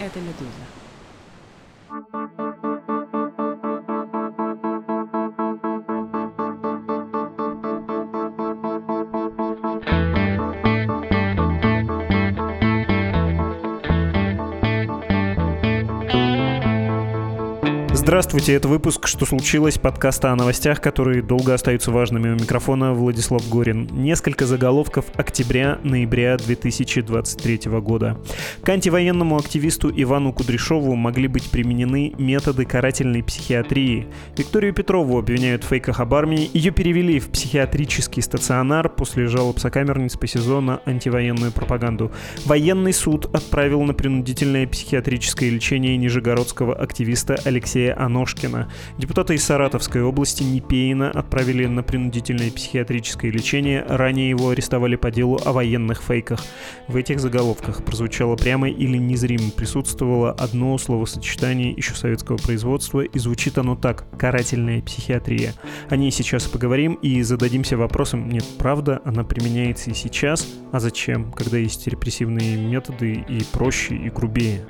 это «Медуза». Здравствуйте, это выпуск «Что случилось?» подкаста о новостях, которые долго остаются важными. У микрофона Владислав Горин. Несколько заголовков октября-ноября 2023 года. К антивоенному активисту Ивану Кудряшову могли быть применены методы карательной психиатрии. Викторию Петрову обвиняют в фейках об армии. Ее перевели в психиатрический стационар после жалоб сокамерниц по сезону антивоенную пропаганду. Военный суд отправил на принудительное психиатрическое лечение нижегородского активиста Алексея Аношкина. Депутата из Саратовской области Непеина отправили на принудительное психиатрическое лечение. Ранее его арестовали по делу о военных фейках. В этих заголовках прозвучало прямо или незримо присутствовало одно словосочетание еще советского производства, и звучит оно так – карательная психиатрия. О ней сейчас поговорим и зададимся вопросом, нет, правда, она применяется и сейчас, а зачем, когда есть репрессивные методы и проще, и грубее?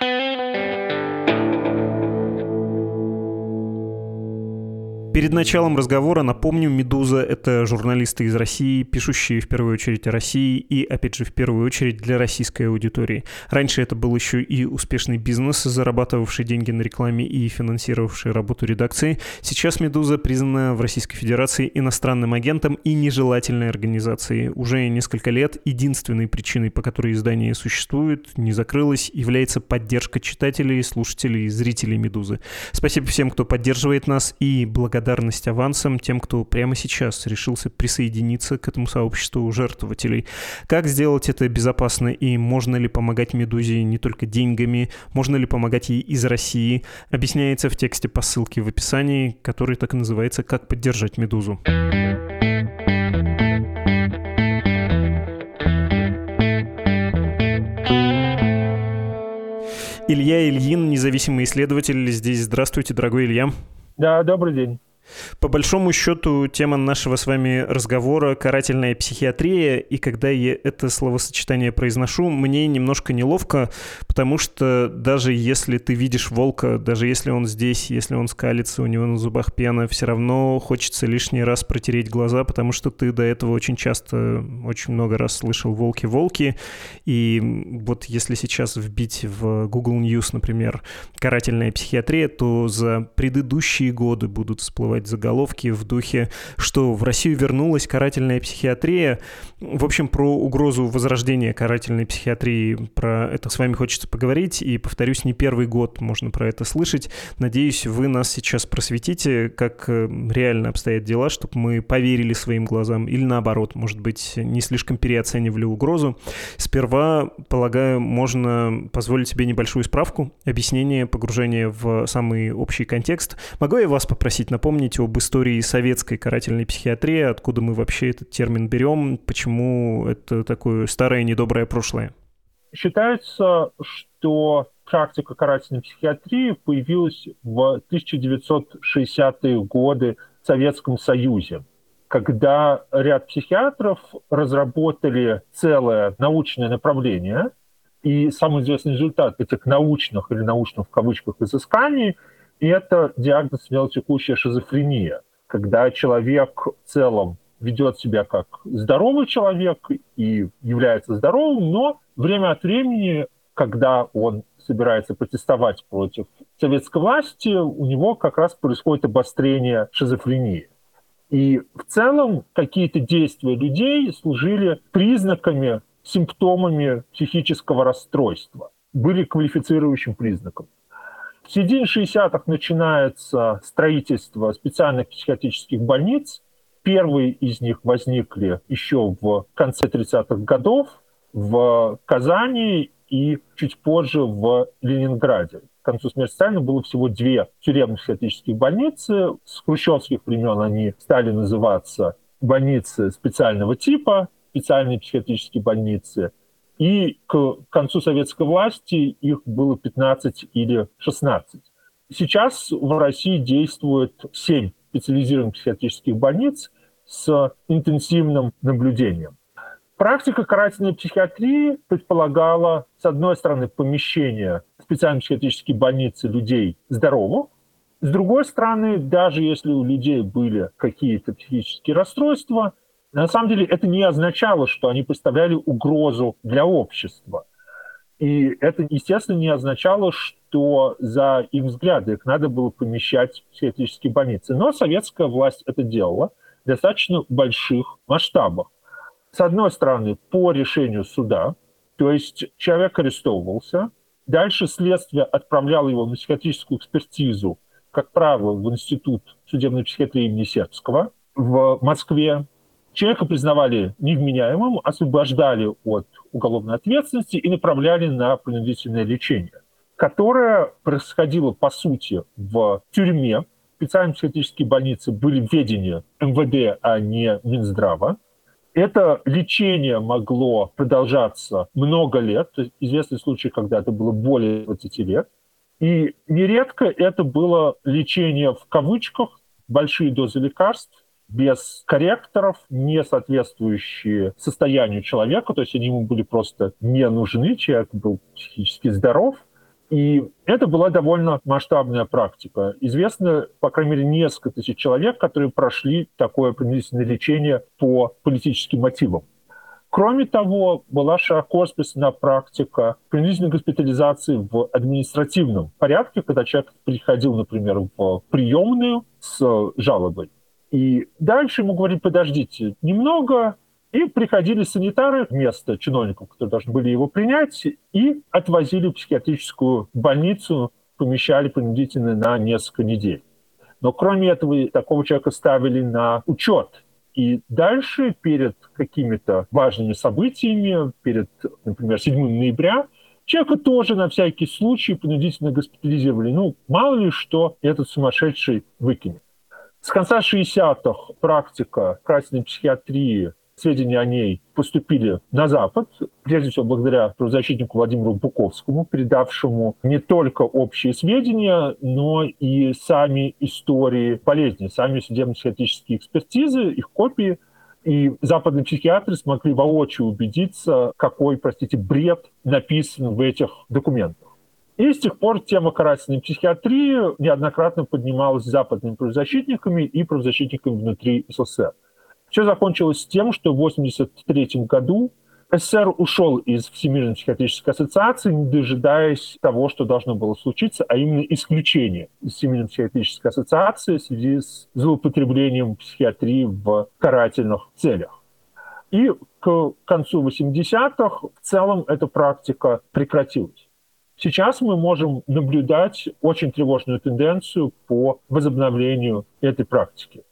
Перед началом разговора напомню, «Медуза» — это журналисты из России, пишущие в первую очередь о России и, опять же, в первую очередь для российской аудитории. Раньше это был еще и успешный бизнес, зарабатывавший деньги на рекламе и финансировавший работу редакции. Сейчас «Медуза» признана в Российской Федерации иностранным агентом и нежелательной организацией. Уже несколько лет единственной причиной, по которой издание существует, не закрылось, является поддержка читателей, слушателей, зрителей «Медузы». Спасибо всем, кто поддерживает нас, и благодаря благодарность авансом тем, кто прямо сейчас решился присоединиться к этому сообществу жертвователей. Как сделать это безопасно и можно ли помогать «Медузе» не только деньгами, можно ли помогать ей из России, объясняется в тексте по ссылке в описании, который так и называется «Как поддержать «Медузу». Илья Ильин, независимый исследователь, здесь. Здравствуйте, дорогой Илья. Да, добрый день. По большому счету, тема нашего с вами разговора — карательная психиатрия, и когда я это словосочетание произношу, мне немножко неловко, потому что даже если ты видишь волка, даже если он здесь, если он скалится, у него на зубах пена, все равно хочется лишний раз протереть глаза, потому что ты до этого очень часто, очень много раз слышал «волки-волки», и вот если сейчас вбить в Google News, например, карательная психиатрия, то за предыдущие годы будут всплывать делать заголовки в духе, что в Россию вернулась карательная психиатрия. В общем, про угрозу возрождения карательной психиатрии, про это с вами хочется поговорить. И, повторюсь, не первый год можно про это слышать. Надеюсь, вы нас сейчас просветите, как э, реально обстоят дела, чтобы мы поверили своим глазам или наоборот, может быть, не слишком переоценивали угрозу. Сперва, полагаю, можно позволить себе небольшую справку, объяснение, погружение в самый общий контекст. Могу я вас попросить напомнить, помните об истории советской карательной психиатрии, откуда мы вообще этот термин берем, почему это такое старое недоброе прошлое? Считается, что практика карательной психиатрии появилась в 1960-е годы в Советском Союзе, когда ряд психиатров разработали целое научное направление, и самый известный результат этих научных или научных в кавычках изысканий – это диагноз текущая шизофрения, когда человек в целом ведет себя как здоровый человек и является здоровым, но время от времени, когда он собирается протестовать против советской власти, у него как раз происходит обострение шизофрении. И в целом какие-то действия людей служили признаками, симптомами психического расстройства, были квалифицирующим признаком. В середине 60-х начинается строительство специальных психиатрических больниц. Первые из них возникли еще в конце 30-х годов в Казани и чуть позже в Ленинграде. К концу смерти Сталина было всего две тюремных психиатрических больницы. С хрущевских времен они стали называться больницы специального типа, специальные психиатрические больницы. И к концу советской власти их было 15 или 16. Сейчас в России действует 7 специализированных психиатрических больниц с интенсивным наблюдением. Практика карательной психиатрии предполагала, с одной стороны, помещение специальные психиатрические больницы людей здоровых. С другой стороны, даже если у людей были какие-то психические расстройства, на самом деле это не означало, что они представляли угрозу для общества. И это, естественно, не означало, что за их взгляды их надо было помещать в психиатрические больницы. Но советская власть это делала в достаточно больших масштабах. С одной стороны, по решению суда, то есть человек арестовывался, дальше следствие отправляло его на психиатрическую экспертизу, как правило, в Институт судебной психиатрии имени Сербского в Москве. Человека признавали невменяемым, освобождали от уголовной ответственности и направляли на принудительное лечение, которое происходило, по сути, в тюрьме. Специальные психиатрические больницы были в ведении МВД, а не Минздрава. Это лечение могло продолжаться много лет. То есть известны случаи, когда это было более 20 лет. И нередко это было лечение в кавычках, большие дозы лекарств, без корректоров, не соответствующие состоянию человека, то есть они ему были просто не нужны, человек был психически здоров. И это была довольно масштабная практика. Известно, по крайней мере, несколько тысяч человек, которые прошли такое принудительное лечение по политическим мотивам. Кроме того, была широко распространена практика принудительной госпитализации в административном порядке, когда человек приходил, например, в приемную с жалобой. И дальше ему говорили, подождите немного, и приходили санитары вместо чиновников, которые должны были его принять, и отвозили в психиатрическую больницу, помещали принудительно на несколько недель. Но кроме этого, такого человека ставили на учет. И дальше, перед какими-то важными событиями, перед, например, 7 ноября, человека тоже на всякий случай принудительно госпитализировали. Ну, мало ли что этот сумасшедший выкинет. С конца 60-х практика красной психиатрии, сведения о ней поступили на Запад, прежде всего благодаря правозащитнику Владимиру Буковскому, передавшему не только общие сведения, но и сами истории болезни, сами судебно-психиатрические экспертизы, их копии. И западные психиатры смогли воочию убедиться, какой, простите, бред написан в этих документах. И с тех пор тема карательной психиатрии неоднократно поднималась западными правозащитниками и правозащитниками внутри СССР. Все закончилось тем, что в 1983 году СССР ушел из Всемирной психиатрической ассоциации, не дожидаясь того, что должно было случиться, а именно исключение из Всемирной психиатрической ассоциации в связи с злоупотреблением психиатрии в карательных целях. И к концу 80-х в целом эта практика прекратилась. Сейчас мы можем наблюдать очень тревожную тенденцию по возобновлению этой практики.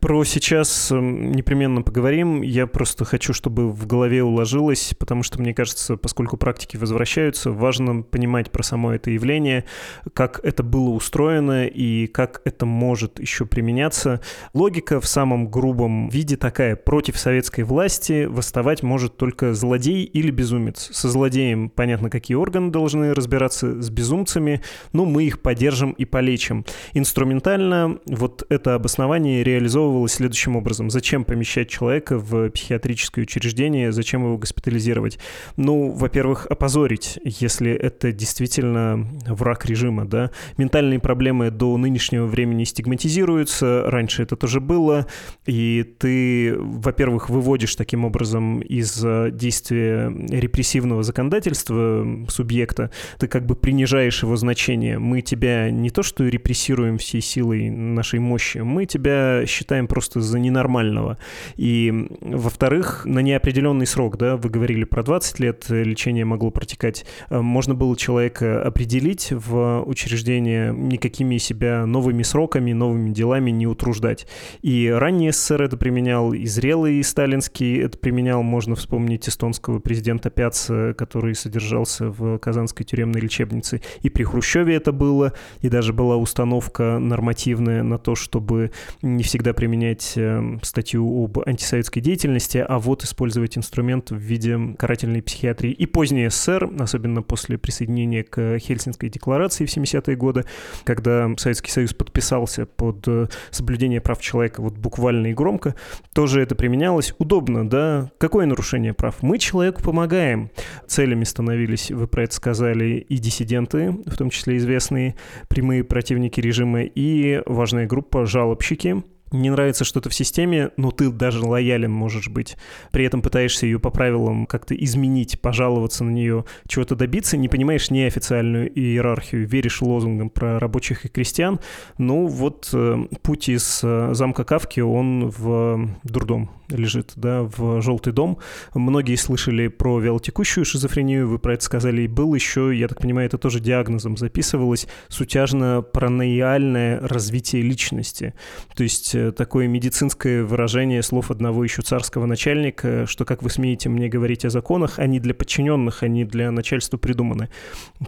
Про сейчас эм, непременно поговорим. Я просто хочу, чтобы в голове уложилось, потому что, мне кажется, поскольку практики возвращаются, важно понимать про само это явление, как это было устроено и как это может еще применяться. Логика в самом грубом виде такая. Против советской власти восставать может только злодей или безумец. Со злодеем понятно, какие органы должны разбираться, с безумцами, но мы их поддержим и полечим. Инструментально вот это обоснование реализуется реализовывалось следующим образом. Зачем помещать человека в психиатрическое учреждение, зачем его госпитализировать? Ну, во-первых, опозорить, если это действительно враг режима, да. Ментальные проблемы до нынешнего времени стигматизируются, раньше это тоже было, и ты, во-первых, выводишь таким образом из действия репрессивного законодательства субъекта, ты как бы принижаешь его значение. Мы тебя не то что репрессируем всей силой нашей мощи, мы тебя считаем просто за ненормального. И, во-вторых, на неопределенный срок, да, вы говорили про 20 лет, лечение могло протекать, э, можно было человека определить в учреждение, никакими себя новыми сроками, новыми делами не утруждать. И ранний СССР это применял, и зрелый сталинский это применял, можно вспомнить эстонского президента Пяца, который содержался в Казанской тюремной лечебнице. И при Хрущеве это было, и даже была установка нормативная на то, чтобы не всегда всегда применять эм, статью об антисоветской деятельности, а вот использовать инструмент в виде карательной психиатрии. И позднее СССР, особенно после присоединения к Хельсинской декларации в 70-е годы, когда Советский Союз подписался под э, соблюдение прав человека вот буквально и громко, тоже это применялось. Удобно, да? Какое нарушение прав? Мы человеку помогаем. целями становились, вы про это сказали, и диссиденты, в том числе известные прямые противники режима, и важная группа жалобщики, не нравится что-то в системе, но ты даже лоялен можешь быть. При этом пытаешься ее по правилам как-то изменить, пожаловаться на нее, чего-то добиться, не понимаешь неофициальную иерархию, веришь лозунгам про рабочих и крестьян. Ну вот э, путь из э, замка Кавки, он в дурдом лежит, да, в желтый дом. Многие слышали про вялотекущую шизофрению, вы про это сказали, и был еще, я так понимаю, это тоже диагнозом записывалось, сутяжно-параноиальное развитие личности. То есть такое медицинское выражение слов одного еще царского начальника, что, как вы смеете мне говорить о законах, они для подчиненных, они для начальства придуманы.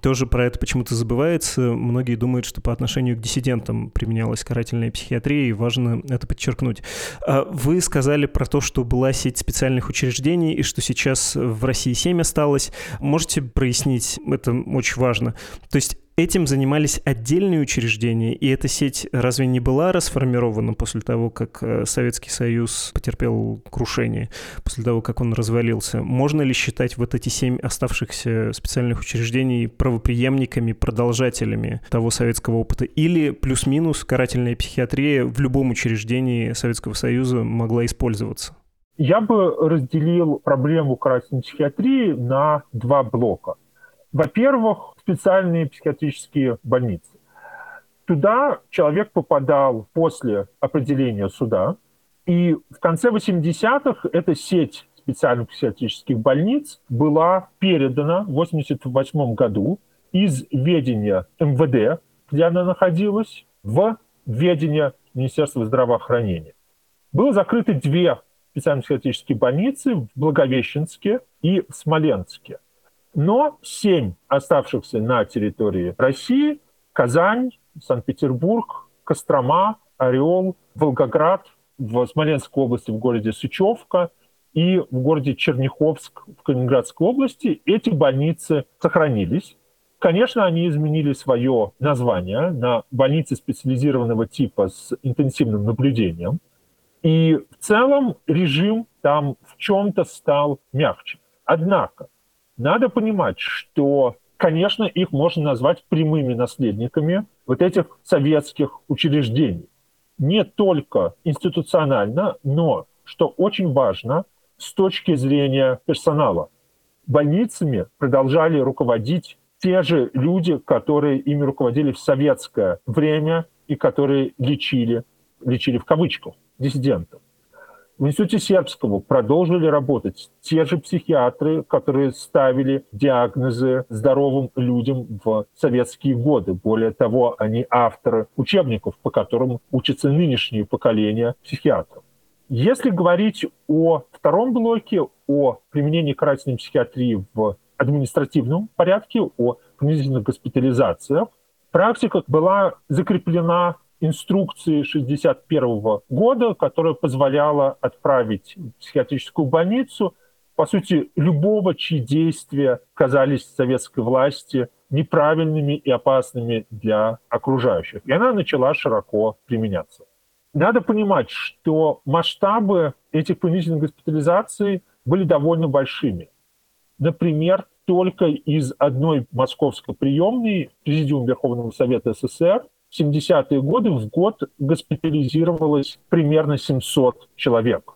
Тоже про это почему-то забывается. Многие думают, что по отношению к диссидентам применялась карательная психиатрия, и важно это подчеркнуть. А вы сказали про то, что была сеть специальных учреждений и что сейчас в России 7 осталось. Можете прояснить? Это очень важно. То есть этим занимались отдельные учреждения, и эта сеть разве не была расформирована после того, как э, Советский Союз потерпел крушение, после того, как он развалился? Можно ли считать вот эти семь оставшихся специальных учреждений правоприемниками, продолжателями того советского опыта? Или плюс-минус карательная психиатрия в любом учреждении Советского Союза могла использоваться? Я бы разделил проблему карательной психиатрии на два блока. Во-первых, специальные психиатрические больницы. Туда человек попадал после определения суда, и в конце 80-х эта сеть специальных психиатрических больниц была передана в 1988 году из ведения МВД, где она находилась, в ведение Министерства здравоохранения. Было закрыты две специальные психиатрические больницы в Благовещенске и в Смоленске. Но семь оставшихся на территории России – Казань, Санкт-Петербург, Кострома, Орел, Волгоград, в Смоленской области в городе Сычевка и в городе Черняховск в Калининградской области эти больницы сохранились. Конечно, они изменили свое название на больницы специализированного типа с интенсивным наблюдением. И в целом режим там в чем-то стал мягче. Однако надо понимать, что, конечно, их можно назвать прямыми наследниками вот этих советских учреждений. Не только институционально, но, что очень важно, с точки зрения персонала. Больницами продолжали руководить те же люди, которые ими руководили в советское время и которые лечили, лечили в кавычках, диссидентов. В Институте Сербского продолжили работать те же психиатры, которые ставили диагнозы здоровым людям в советские годы. Более того, они авторы учебников, по которым учатся нынешние поколения психиатров. Если говорить о втором блоке, о применении карательной психиатрии в административном порядке, о принудительных госпитализациях, практика была закреплена инструкции 61 года, которая позволяла отправить в психиатрическую больницу, по сути, любого, чьи действия казались советской власти неправильными и опасными для окружающих. И она начала широко применяться. Надо понимать, что масштабы этих принудительных госпитализаций были довольно большими. Например, только из одной московской приемной Президиум Верховного Совета СССР в 70-е годы в год госпитализировалось примерно 700 человек.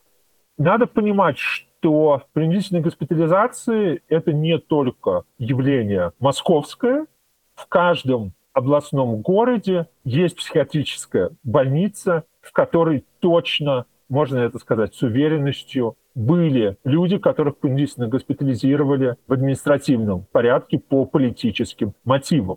Надо понимать, что принудительные госпитализации – это не только явление московское. В каждом областном городе есть психиатрическая больница, в которой точно, можно это сказать с уверенностью, были люди, которых принудительно госпитализировали в административном порядке по политическим мотивам.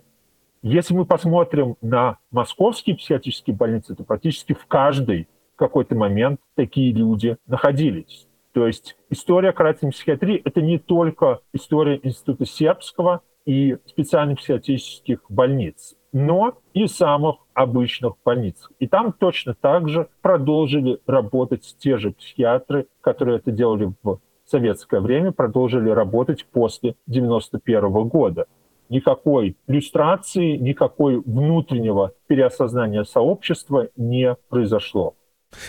Если мы посмотрим на московские психиатрические больницы, то практически в каждой какой-то момент такие люди находились. То есть история карательной психиатрии – это не только история Института Сербского и специальных психиатрических больниц, но и самых обычных больниц. И там точно так же продолжили работать те же психиатры, которые это делали в советское время, продолжили работать после 1991 года никакой иллюстрации, никакой внутреннего переосознания сообщества не произошло.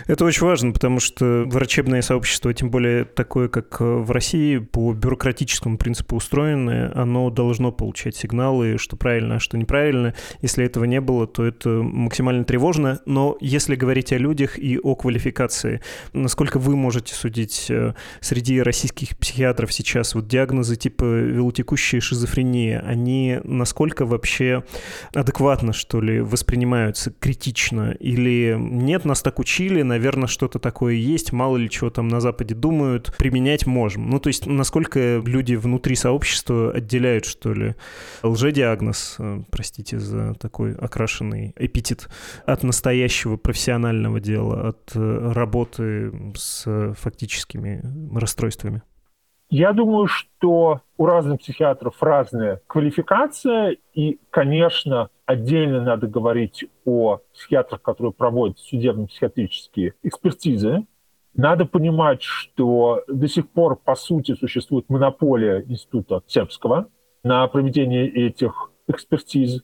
Это очень важно, потому что врачебное сообщество, тем более такое, как в России, по бюрократическому принципу устроенное, оно должно получать сигналы, что правильно, а что неправильно. Если этого не было, то это максимально тревожно. Но если говорить о людях и о квалификации, насколько вы можете судить э, среди российских психиатров сейчас вот диагнозы типа велотекущая шизофрения, они насколько вообще адекватно, что ли, воспринимаются критично? Или нет, нас так учили, решили, наверное, что-то такое есть, мало ли чего там на Западе думают, применять можем. Ну, то есть, насколько люди внутри сообщества отделяют, что ли, лжедиагноз, э, простите за такой окрашенный эпитет, от настоящего профессионального дела, от э, работы с фактическими расстройствами? Я думаю, что у разных психиатров разная квалификация, и, конечно, отдельно надо говорить о психиатрах, которые проводят судебно-психиатрические экспертизы. Надо понимать, что до сих пор, по сути, существует монополия Института Сербского на проведение этих экспертиз.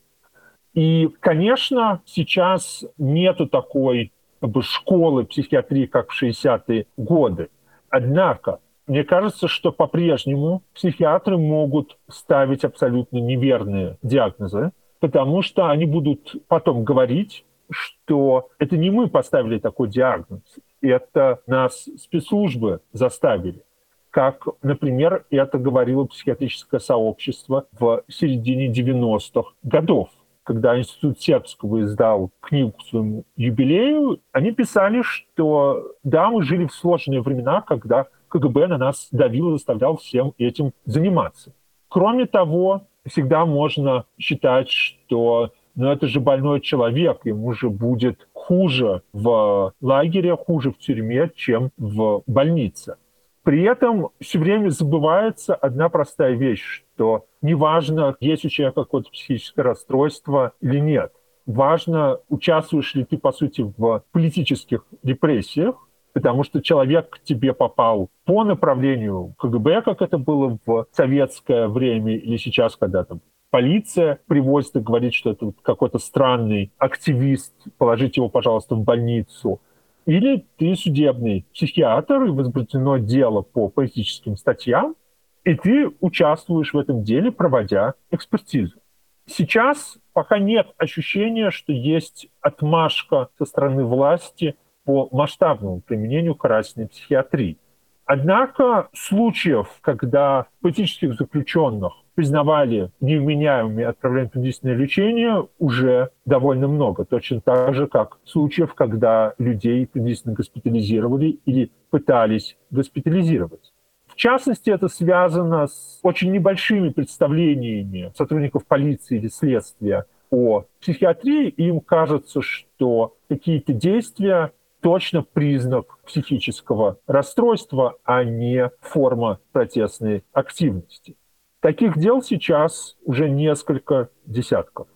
И, конечно, сейчас нету такой как бы, школы психиатрии, как в 60-е годы. Однако мне кажется, что по-прежнему психиатры могут ставить абсолютно неверные диагнозы, потому что они будут потом говорить, что это не мы поставили такой диагноз, это нас спецслужбы заставили. Как, например, это говорило психиатрическое сообщество в середине 90-х годов когда Институт Сербского издал книгу к своему юбилею, они писали, что да, мы жили в сложные времена, когда КГБ на нас давил и заставлял всем этим заниматься. Кроме того, всегда можно считать, что ну, это же больной человек, ему же будет хуже в лагере, хуже в тюрьме, чем в больнице. При этом все время забывается одна простая вещь, что неважно, есть у человека какое-то психическое расстройство или нет. Важно, участвуешь ли ты, по сути, в политических репрессиях, потому что человек к тебе попал по направлению КГБ, как это было в советское время или сейчас, когда там полиция привозит и говорит, что это какой-то странный активист, положите его, пожалуйста, в больницу. Или ты судебный психиатр, и возбуждено дело по политическим статьям, и ты участвуешь в этом деле, проводя экспертизу. Сейчас пока нет ощущения, что есть отмашка со стороны власти – по масштабному применению карательной психиатрии. Однако случаев, когда политических заключенных признавали невменяемыми и отправляли в принудительное лечение, уже довольно много. Точно так же, как случаев, когда людей принудительно госпитализировали или пытались госпитализировать. В частности, это связано с очень небольшими представлениями сотрудников полиции или следствия о психиатрии. Им кажется, что какие-то действия точно признак психического расстройства, а не форма протестной активности. Таких дел сейчас уже несколько десятков.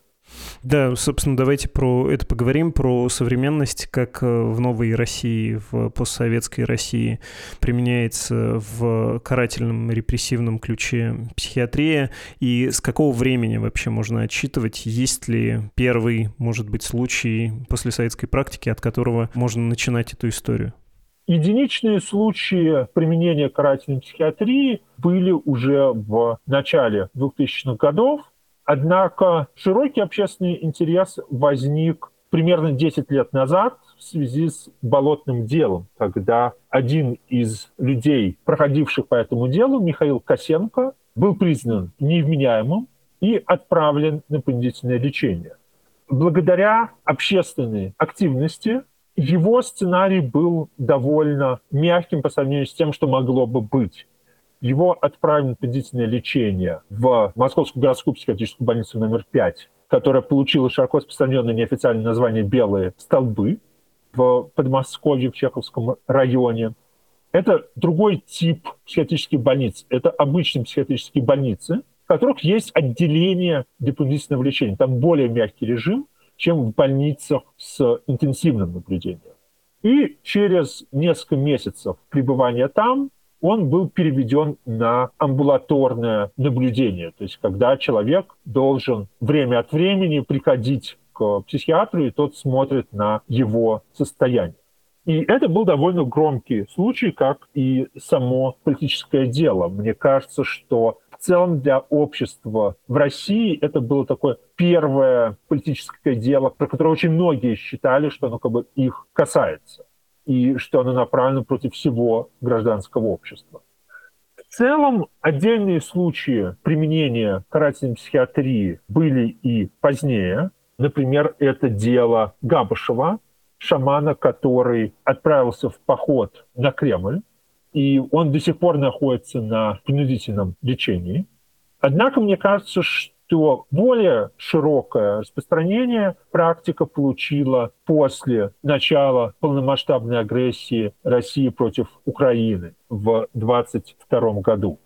Да, собственно, давайте про это поговорим, про современность, как э, в новой России, в постсоветской России применяется в карательном репрессивном ключе психиатрия, и с какого времени вообще можно отсчитывать, есть ли первый, может быть, случай после советской практики, от которого можно начинать эту историю? Единичные случаи применения карательной психиатрии были уже в начале 2000-х годов, Однако широкий общественный интерес возник примерно 10 лет назад в связи с болотным делом, когда один из людей, проходивших по этому делу, Михаил Косенко, был признан невменяемым и отправлен на принудительное лечение. Благодаря общественной активности его сценарий был довольно мягким по сравнению с тем, что могло бы быть его отправили на принудительное лечение в Московскую городскую психиатрическую больницу номер 5, которая получила широко распространенное неофициальное название «Белые столбы» в Подмосковье, в Чеховском районе. Это другой тип психиатрических больниц. Это обычные психиатрические больницы, в которых есть отделение для принудительного лечения. Там более мягкий режим, чем в больницах с интенсивным наблюдением. И через несколько месяцев пребывания там он был переведен на амбулаторное наблюдение, то есть когда человек должен время от времени приходить к психиатру, и тот смотрит на его состояние. И это был довольно громкий случай, как и само политическое дело. Мне кажется, что в целом для общества в России это было такое первое политическое дело, про которое очень многие считали, что оно как бы их касается и что оно направлено против всего гражданского общества. В целом, отдельные случаи применения карательной психиатрии были и позднее. Например, это дело Габышева, шамана, который отправился в поход на Кремль, и он до сих пор находится на принудительном лечении. Однако мне кажется, что более широкое распространение практика получила после начала полномасштабной агрессии России против Украины в 2022 году.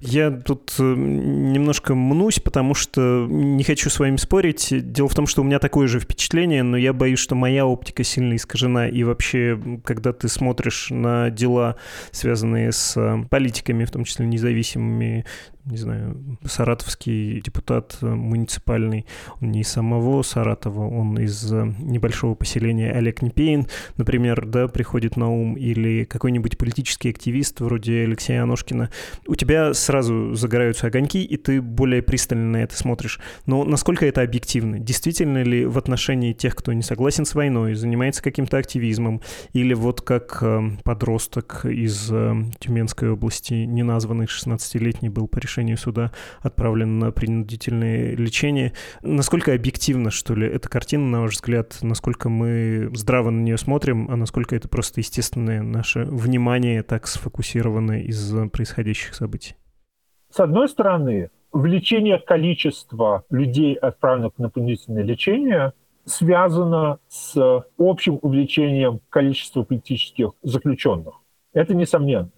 Я тут э, немножко мнусь, потому что не хочу с вами спорить. Дело в том, что у меня такое же впечатление, но я боюсь, что моя оптика сильно искажена. И вообще, когда ты смотришь на дела, связанные с э, политиками, в том числе независимыми, не знаю, саратовский депутат э, муниципальный, он не из самого Саратова, он из э, небольшого поселения Олег Непейн, например, да, приходит на ум, или какой-нибудь политический активист вроде Алексея Аношкина, у тебя сразу загораются огоньки, и ты более пристально на это смотришь. Но насколько это объективно? Действительно ли в отношении тех, кто не согласен с войной, занимается каким-то активизмом, или вот как э, подросток из Тюменской области, неназванный 16-летний был по решению суда отправлен на принудительное лечение. Насколько объективно, что ли, эта картина, на ваш взгляд, насколько мы здраво на нее смотрим, а насколько это просто естественное наше внимание так сфокусировано из-за происходящих событий? С одной стороны, увеличение количества людей, отправленных на принудительное лечение, связано с общим увеличением количества политических заключенных. Это несомненно.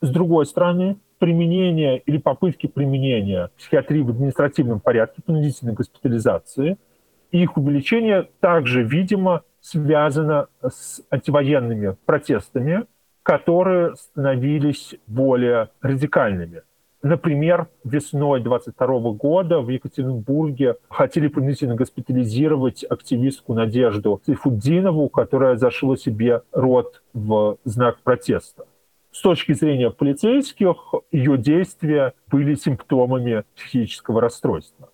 С другой стороны, применения или попытки применения психиатрии в административном порядке, принудительной госпитализации, их увеличение также, видимо, связано с антивоенными протестами, которые становились более радикальными. Например, весной 22 года в Екатеринбурге хотели принудительно госпитализировать активистку Надежду Сайфуддинову, которая зашила себе рот в знак протеста с точки зрения полицейских, ее действия были симптомами психического расстройства.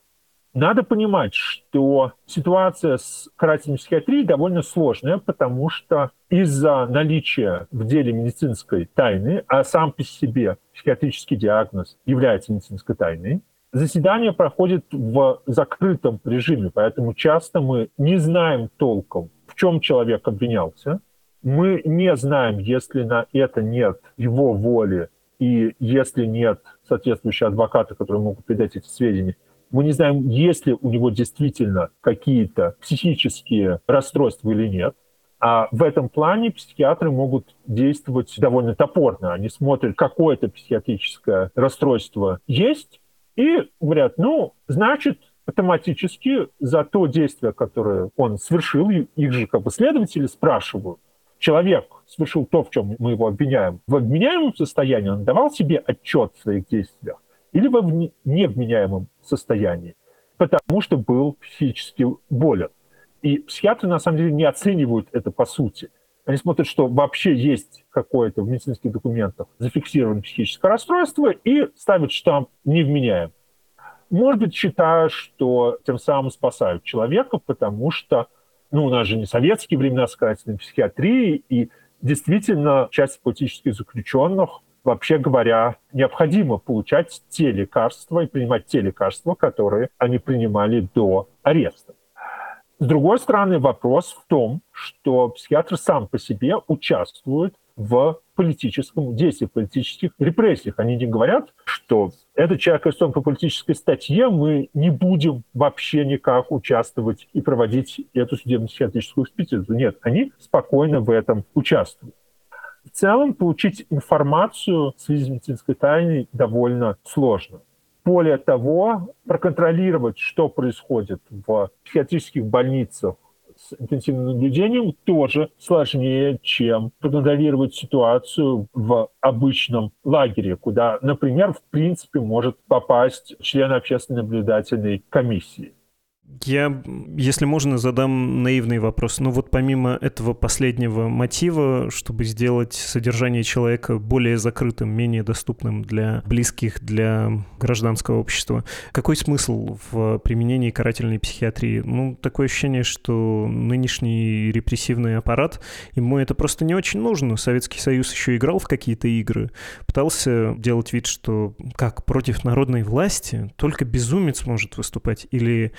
Надо понимать, что ситуация с карательной психиатрией довольно сложная, потому что из-за наличия в деле медицинской тайны, а сам по себе психиатрический диагноз является медицинской тайной, заседание проходит в закрытом режиме, поэтому часто мы не знаем толком, в чем человек обвинялся, мы не знаем, если на это нет его воли и если нет соответствующего адвоката, которые могут передать эти сведения, мы не знаем, есть ли у него действительно какие-то психические расстройства или нет. А в этом плане психиатры могут действовать довольно топорно. Они смотрят, какое-то психиатрическое расстройство есть, и говорят, ну, значит, автоматически за то действие, которое он совершил, их же как бы следователи спрашивают, человек совершил то, в чем мы его обвиняем, в обвиняемом состоянии он давал себе отчет в своих действиях или в невменяемом состоянии, потому что был психически болен. И психиатры на самом деле не оценивают это по сути. Они смотрят, что вообще есть какое-то в медицинских документах зафиксированное психическое расстройство и ставят штамп «невменяем». Может быть, считая, что тем самым спасают человека, потому что ну, у нас же не советские времена с карательной психиатрии, и действительно часть политических заключенных, вообще говоря, необходимо получать те лекарства и принимать те лекарства, которые они принимали до ареста. С другой стороны, вопрос в том, что психиатр сам по себе участвует в политическом действии, в политических репрессиях. Они не говорят, что этот человек арестован по политической статье, мы не будем вообще никак участвовать и проводить эту судебно-психиатрическую экспертизу. Нет, они спокойно в этом участвуют. В целом получить информацию в связи с медицинской тайной довольно сложно. Более того, проконтролировать, что происходит в психиатрических больницах с интенсивным наблюдением тоже сложнее, чем проконтролировать ситуацию в обычном лагере, куда, например, в принципе может попасть член общественной наблюдательной комиссии. Я, если можно, задам наивный вопрос. Ну вот помимо этого последнего мотива, чтобы сделать содержание человека более закрытым, менее доступным для близких, для гражданского общества, какой смысл в применении карательной психиатрии? Ну, такое ощущение, что нынешний репрессивный аппарат, ему это просто не очень нужно. Советский Союз еще играл в какие-то игры, пытался делать вид, что как против народной власти только безумец может выступать или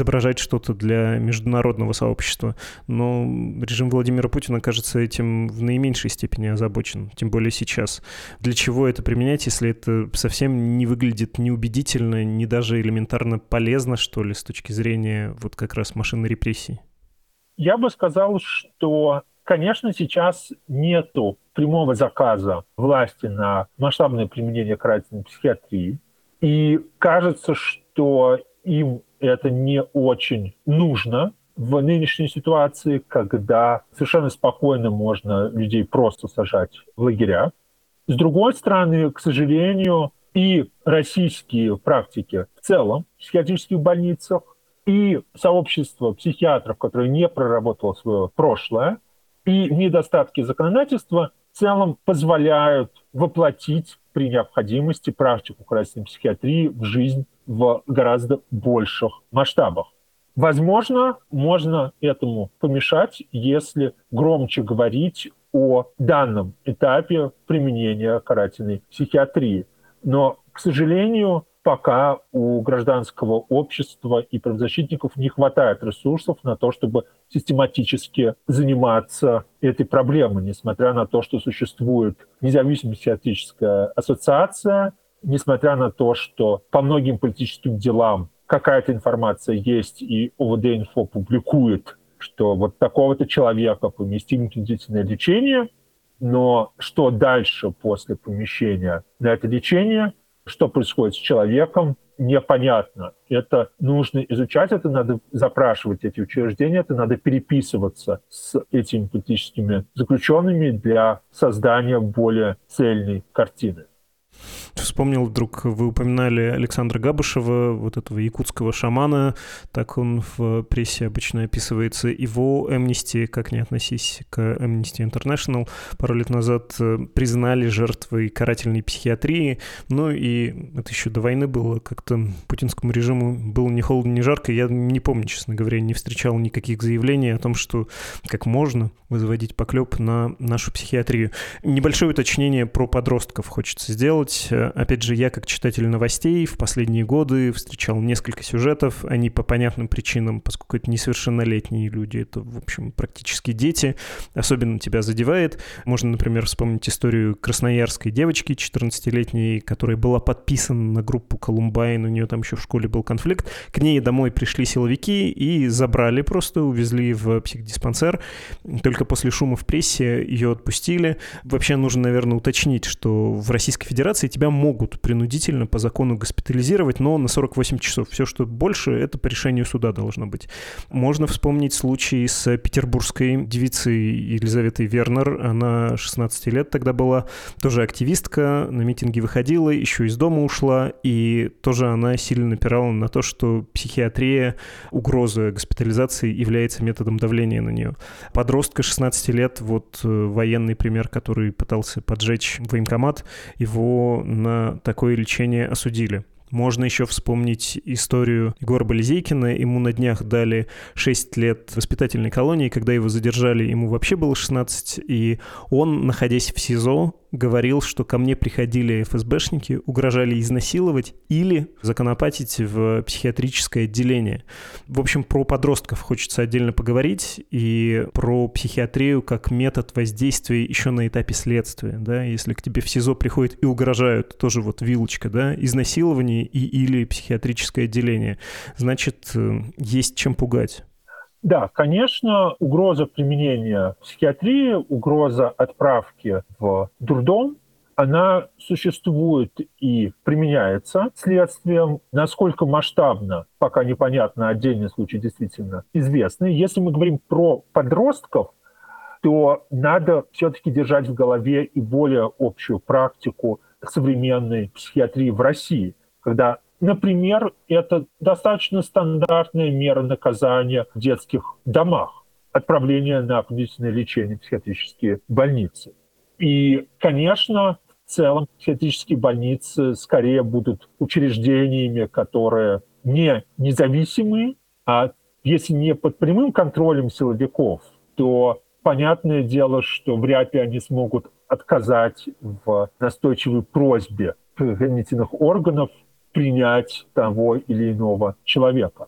изображать что-то для международного сообщества. Но режим Владимира Путина, кажется, этим в наименьшей степени озабочен, тем более сейчас. Для чего это применять, если это совсем не выглядит неубедительно, не даже элементарно полезно, что ли, с точки зрения вот как раз машины репрессий? Я бы сказал, что, конечно, сейчас нету прямого заказа власти на масштабное применение карательной психиатрии. И кажется, что им это не очень нужно в нынешней ситуации, когда совершенно спокойно можно людей просто сажать в лагеря. С другой стороны, к сожалению, и российские практики в целом в психиатрических больницах, и сообщество психиатров, которое не проработало свое прошлое, и недостатки законодательства в целом позволяют воплотить при необходимости практику красной психиатрии в жизнь в гораздо больших масштабах. Возможно, можно этому помешать, если громче говорить о данном этапе применения карательной психиатрии. Но, к сожалению, пока у гражданского общества и правозащитников не хватает ресурсов на то, чтобы систематически заниматься этой проблемой, несмотря на то, что существует независимая психиатрическая ассоциация, несмотря на то, что по многим политическим делам какая-то информация есть, и ОВД-инфо публикует, что вот такого-то человека поместили в длительное лечение, но что дальше после помещения на это лечение, что происходит с человеком, непонятно. Это нужно изучать, это надо запрашивать эти учреждения, это надо переписываться с этими политическими заключенными для создания более цельной картины. Вспомнил вдруг, вы упоминали Александра Габышева, вот этого якутского шамана, так он в прессе обычно описывается. Его Amnesty, как не относись к Amnesty International, пару лет назад э, признали жертвой карательной психиатрии. Ну и это еще до войны было, как-то путинскому режиму было ни холодно, ни жарко. Я не помню, честно говоря, не встречал никаких заявлений о том, что как можно возводить поклеп на нашу психиатрию. Небольшое уточнение про подростков хочется сделать опять же, я как читатель новостей в последние годы встречал несколько сюжетов. Они по понятным причинам, поскольку это несовершеннолетние люди, это, в общем, практически дети, особенно тебя задевает. Можно, например, вспомнить историю красноярской девочки 14-летней, которая была подписана на группу Колумбайн, у нее там еще в школе был конфликт. К ней домой пришли силовики и забрали просто, увезли в психдиспансер. Только после шума в прессе ее отпустили. Вообще нужно, наверное, уточнить, что в Российской Федерации тебя могут принудительно по закону госпитализировать, но на 48 часов. Все, что больше, это по решению суда должно быть. Можно вспомнить случай с петербургской девицей Елизаветой Вернер. Она 16 лет тогда была, тоже активистка, на митинги выходила, еще из дома ушла, и тоже она сильно напирала на то, что психиатрия, угроза госпитализации является методом давления на нее. Подростка 16 лет, вот э, военный пример, который пытался поджечь военкомат, его на такое лечение осудили. Можно еще вспомнить историю Егора Болезейкина. Ему на днях дали 6 лет воспитательной колонии. Когда его задержали, ему вообще было 16. И он, находясь в СИЗО, говорил, что ко мне приходили ФСБшники, угрожали изнасиловать или законопатить в психиатрическое отделение. В общем, про подростков хочется отдельно поговорить и про психиатрию как метод воздействия еще на этапе следствия. Да? Если к тебе в СИЗО приходят и угрожают, тоже вот вилочка, да, изнасилование и или психиатрическое отделение, значит, э, есть чем пугать. Да, конечно, угроза применения психиатрии, угроза отправки в дурдом, она существует и применяется следствием. Насколько масштабно, пока непонятно, отдельный случай действительно известный. Если мы говорим про подростков, то надо все-таки держать в голове и более общую практику современной психиатрии в России, когда Например, это достаточно стандартная мера наказания в детских домах. Отправление на принудительное лечение в психиатрические больницы. И, конечно, в целом психиатрические больницы скорее будут учреждениями, которые не независимые, а если не под прямым контролем силовиков, то понятное дело, что вряд ли они смогут отказать в настойчивой просьбе правоохранительных органов принять того или иного человека.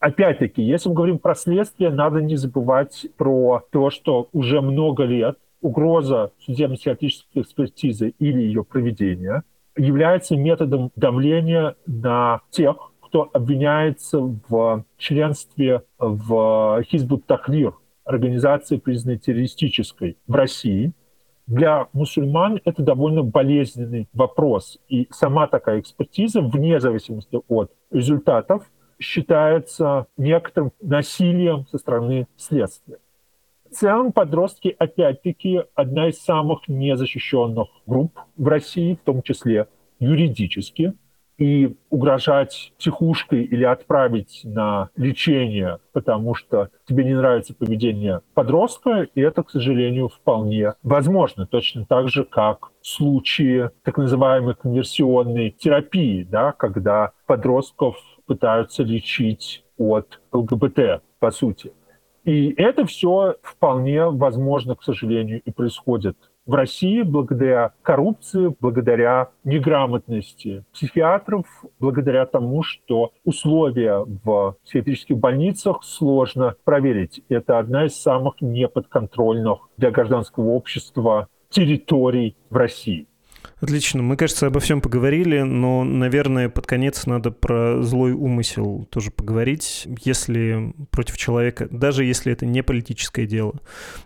Опять-таки, если мы говорим про следствие, надо не забывать про то, что уже много лет угроза судебно-психиатрической экспертизы или ее проведения является методом давления на тех, кто обвиняется в членстве в Хизбут Тахрир, организации, признанной террористической в России. Для мусульман это довольно болезненный вопрос. И сама такая экспертиза, вне зависимости от результатов, считается некоторым насилием со стороны следствия. В целом подростки, опять-таки, одна из самых незащищенных групп в России, в том числе юридически и угрожать психушкой или отправить на лечение, потому что тебе не нравится поведение подростка, и это, к сожалению, вполне возможно. Точно так же, как в случае так называемой конверсионной терапии, да, когда подростков пытаются лечить от ЛГБТ, по сути. И это все вполне возможно, к сожалению, и происходит в России благодаря коррупции, благодаря неграмотности психиатров, благодаря тому, что условия в психиатрических больницах сложно проверить. Это одна из самых неподконтрольных для гражданского общества территорий в России. Отлично. Мы, кажется, обо всем поговорили, но, наверное, под конец надо про злой умысел тоже поговорить. Если против человека, даже если это не политическое дело,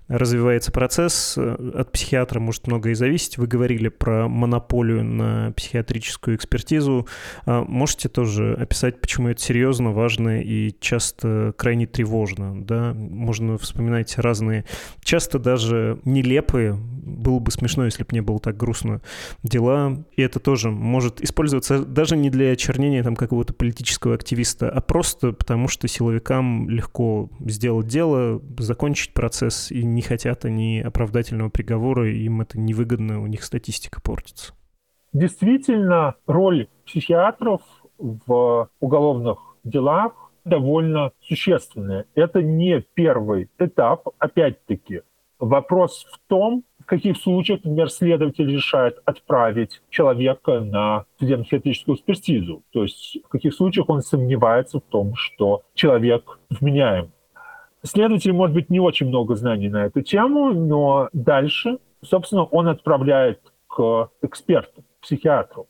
развивается процесс, э, от психиатра может многое зависеть. Вы говорили про монополию на психиатрическую экспертизу. А можете тоже описать, почему это серьезно, важно и часто крайне тревожно? Да? Можно вспоминать разные, часто даже нелепые, было бы смешно, если бы не было так грустно, дела, и это тоже может использоваться даже не для очернения там какого-то политического активиста, а просто потому, что силовикам легко сделать дело, закончить процесс, и не хотят они оправдательного приговора, им это невыгодно, у них статистика портится. Действительно, роль психиатров в уголовных делах довольно существенная. Это не первый этап, опять-таки. Вопрос в том, в каких случаях, например, следователь решает отправить человека на судебно-психиатрическую экспертизу. То есть в каких случаях он сомневается в том, что человек вменяем. Следователь, может быть, не очень много знаний на эту тему, но дальше, собственно, он отправляет к эксперту, психиатру.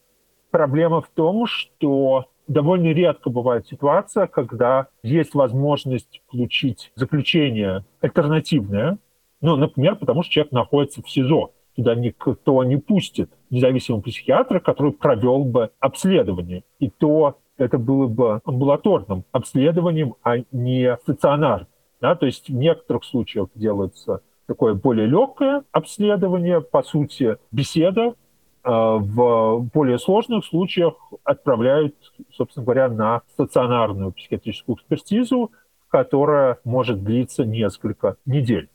Проблема в том, что довольно редко бывает ситуация, когда есть возможность получить заключение альтернативное, ну, например, потому что человек находится в СИЗО. Туда никто не пустит независимого психиатра, который провел бы обследование. И то это было бы амбулаторным обследованием, а не стационарным. Да? То есть в некоторых случаях делается такое более легкое обследование, по сути, беседа. А в более сложных случаях отправляют, собственно говоря, на стационарную психиатрическую экспертизу, которая может длиться несколько недель.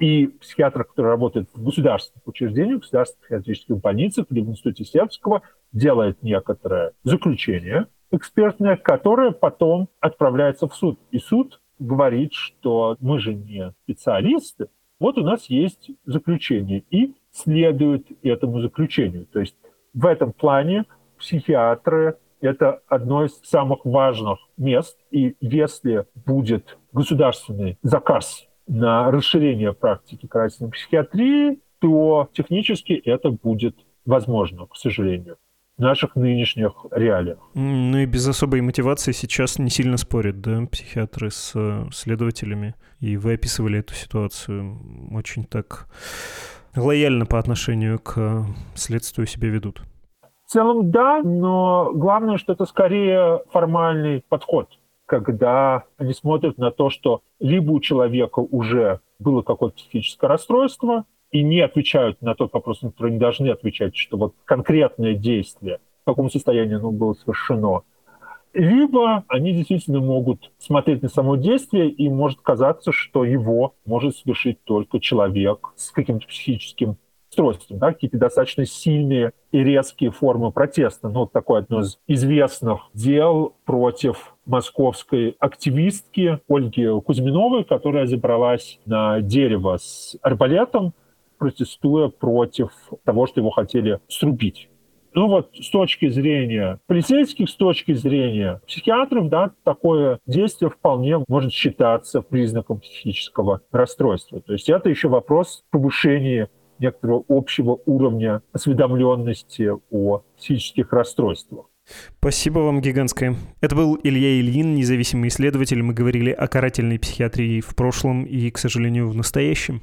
И психиатр, который работает в государственных учреждениях, в государственных психиатрических больницах или в институте Сербского, делает некоторое заключение экспертное, которое потом отправляется в суд. И суд говорит, что мы же не специалисты, вот у нас есть заключение, и следует этому заключению. То есть в этом плане психиатры — это одно из самых важных мест, и если будет государственный заказ на расширение практики карательной психиатрии, то технически это будет возможно, к сожалению в наших нынешних реалиях. Ну и без особой мотивации сейчас не сильно спорят, да, психиатры с э, следователями. И вы описывали эту ситуацию очень так лояльно по отношению к следствию себя ведут. В целом, да, но главное, что это скорее формальный подход когда они смотрят на то, что либо у человека уже было какое-то психическое расстройство, и не отвечают на тот вопрос, на который они должны отвечать, что вот конкретное действие в каком состоянии оно было совершено. Либо они действительно могут смотреть на само действие, и может казаться, что его может совершить только человек с каким-то психическим устройством, да, какие-то достаточно сильные и резкие формы протеста. Ну, вот такое одно из известных дел против московской активистки Ольги Кузьминовой, которая забралась на дерево с арбалетом, протестуя против того, что его хотели срубить. Ну вот с точки зрения полицейских, с точки зрения психиатров, да, такое действие вполне может считаться признаком психического расстройства. То есть это еще вопрос повышения некоторого общего уровня осведомленности о психических расстройствах. Спасибо вам гигантское. Это был Илья Ильин, независимый исследователь. Мы говорили о карательной психиатрии в прошлом и, к сожалению, в настоящем.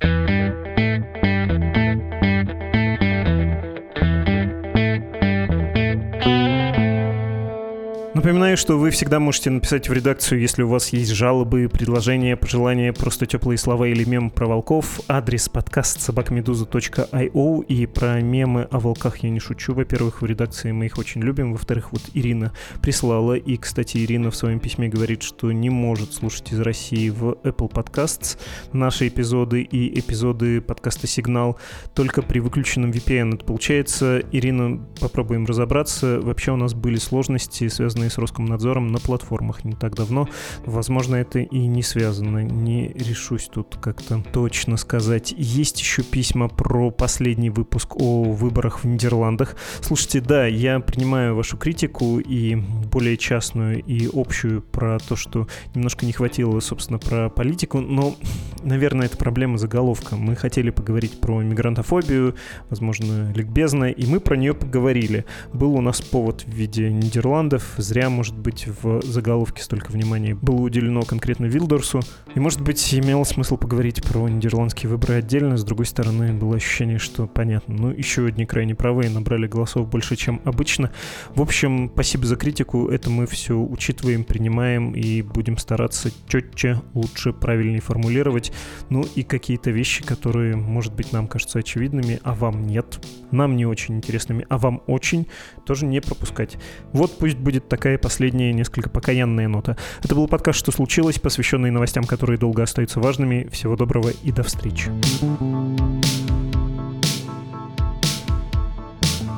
Напоминаю, что вы всегда можете написать в редакцию, если у вас есть жалобы, предложения, пожелания, просто теплые слова или мем про волков. Адрес подкаст собакмедуза.io и про мемы о волках я не шучу. Во-первых, в редакции мы их очень любим. Во-вторых, вот Ирина прислала. И, кстати, Ирина в своем письме говорит, что не может слушать из России в Apple Podcasts наши эпизоды и эпизоды подкаста «Сигнал» только при выключенном VPN. Это получается, Ирина, попробуем разобраться. Вообще у нас были сложности, связанные с Роскомнадзором на платформах не так давно. Возможно, это и не связано. Не решусь тут как-то точно сказать. Есть еще письма про последний выпуск о выборах в Нидерландах. Слушайте, да, я принимаю вашу критику и более частную, и общую про то, что немножко не хватило, собственно, про политику, но, наверное, это проблема заголовка. Мы хотели поговорить про мигрантофобию, возможно, ликбезно, и мы про нее поговорили. Был у нас повод в виде Нидерландов, зря может быть, в заголовке столько внимания было уделено конкретно Вилдорсу. И, может быть, имело смысл поговорить про нидерландские выборы отдельно. С другой стороны, было ощущение, что понятно. Ну, еще одни крайне правые набрали голосов больше, чем обычно. В общем, спасибо за критику это мы все учитываем, принимаем и будем стараться четче, лучше, правильнее формулировать. Ну и какие-то вещи, которые, может быть, нам кажутся очевидными, а вам нет, нам не очень интересными, а вам очень, тоже не пропускать. Вот пусть будет такая последняя, несколько покаянная нота. Это был подкаст «Что случилось?», посвященный новостям, которые долго остаются важными. Всего доброго и до встречи.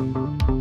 thank you